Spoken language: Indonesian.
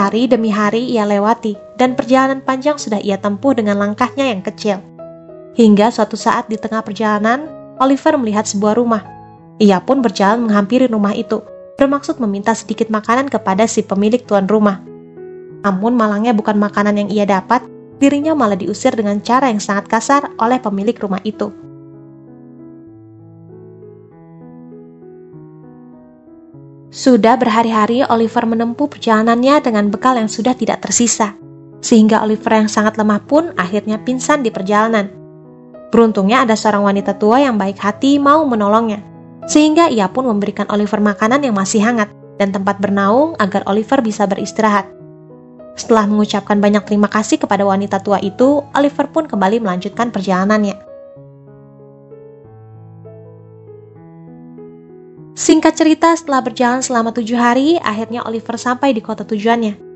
Hari demi hari ia lewati, dan perjalanan panjang sudah ia tempuh dengan langkahnya yang kecil. Hingga suatu saat di tengah perjalanan, Oliver melihat sebuah rumah. Ia pun berjalan menghampiri rumah itu, bermaksud meminta sedikit makanan kepada si pemilik tuan rumah. Namun malangnya bukan makanan yang ia dapat, dirinya malah diusir dengan cara yang sangat kasar oleh pemilik rumah itu. Sudah berhari-hari Oliver menempuh perjalanannya dengan bekal yang sudah tidak tersisa, sehingga Oliver yang sangat lemah pun akhirnya pingsan di perjalanan. Beruntungnya ada seorang wanita tua yang baik hati mau menolongnya, sehingga ia pun memberikan Oliver makanan yang masih hangat dan tempat bernaung agar Oliver bisa beristirahat. Setelah mengucapkan banyak terima kasih kepada wanita tua itu, Oliver pun kembali melanjutkan perjalanannya. Singkat cerita, setelah berjalan selama tujuh hari, akhirnya Oliver sampai di kota tujuannya.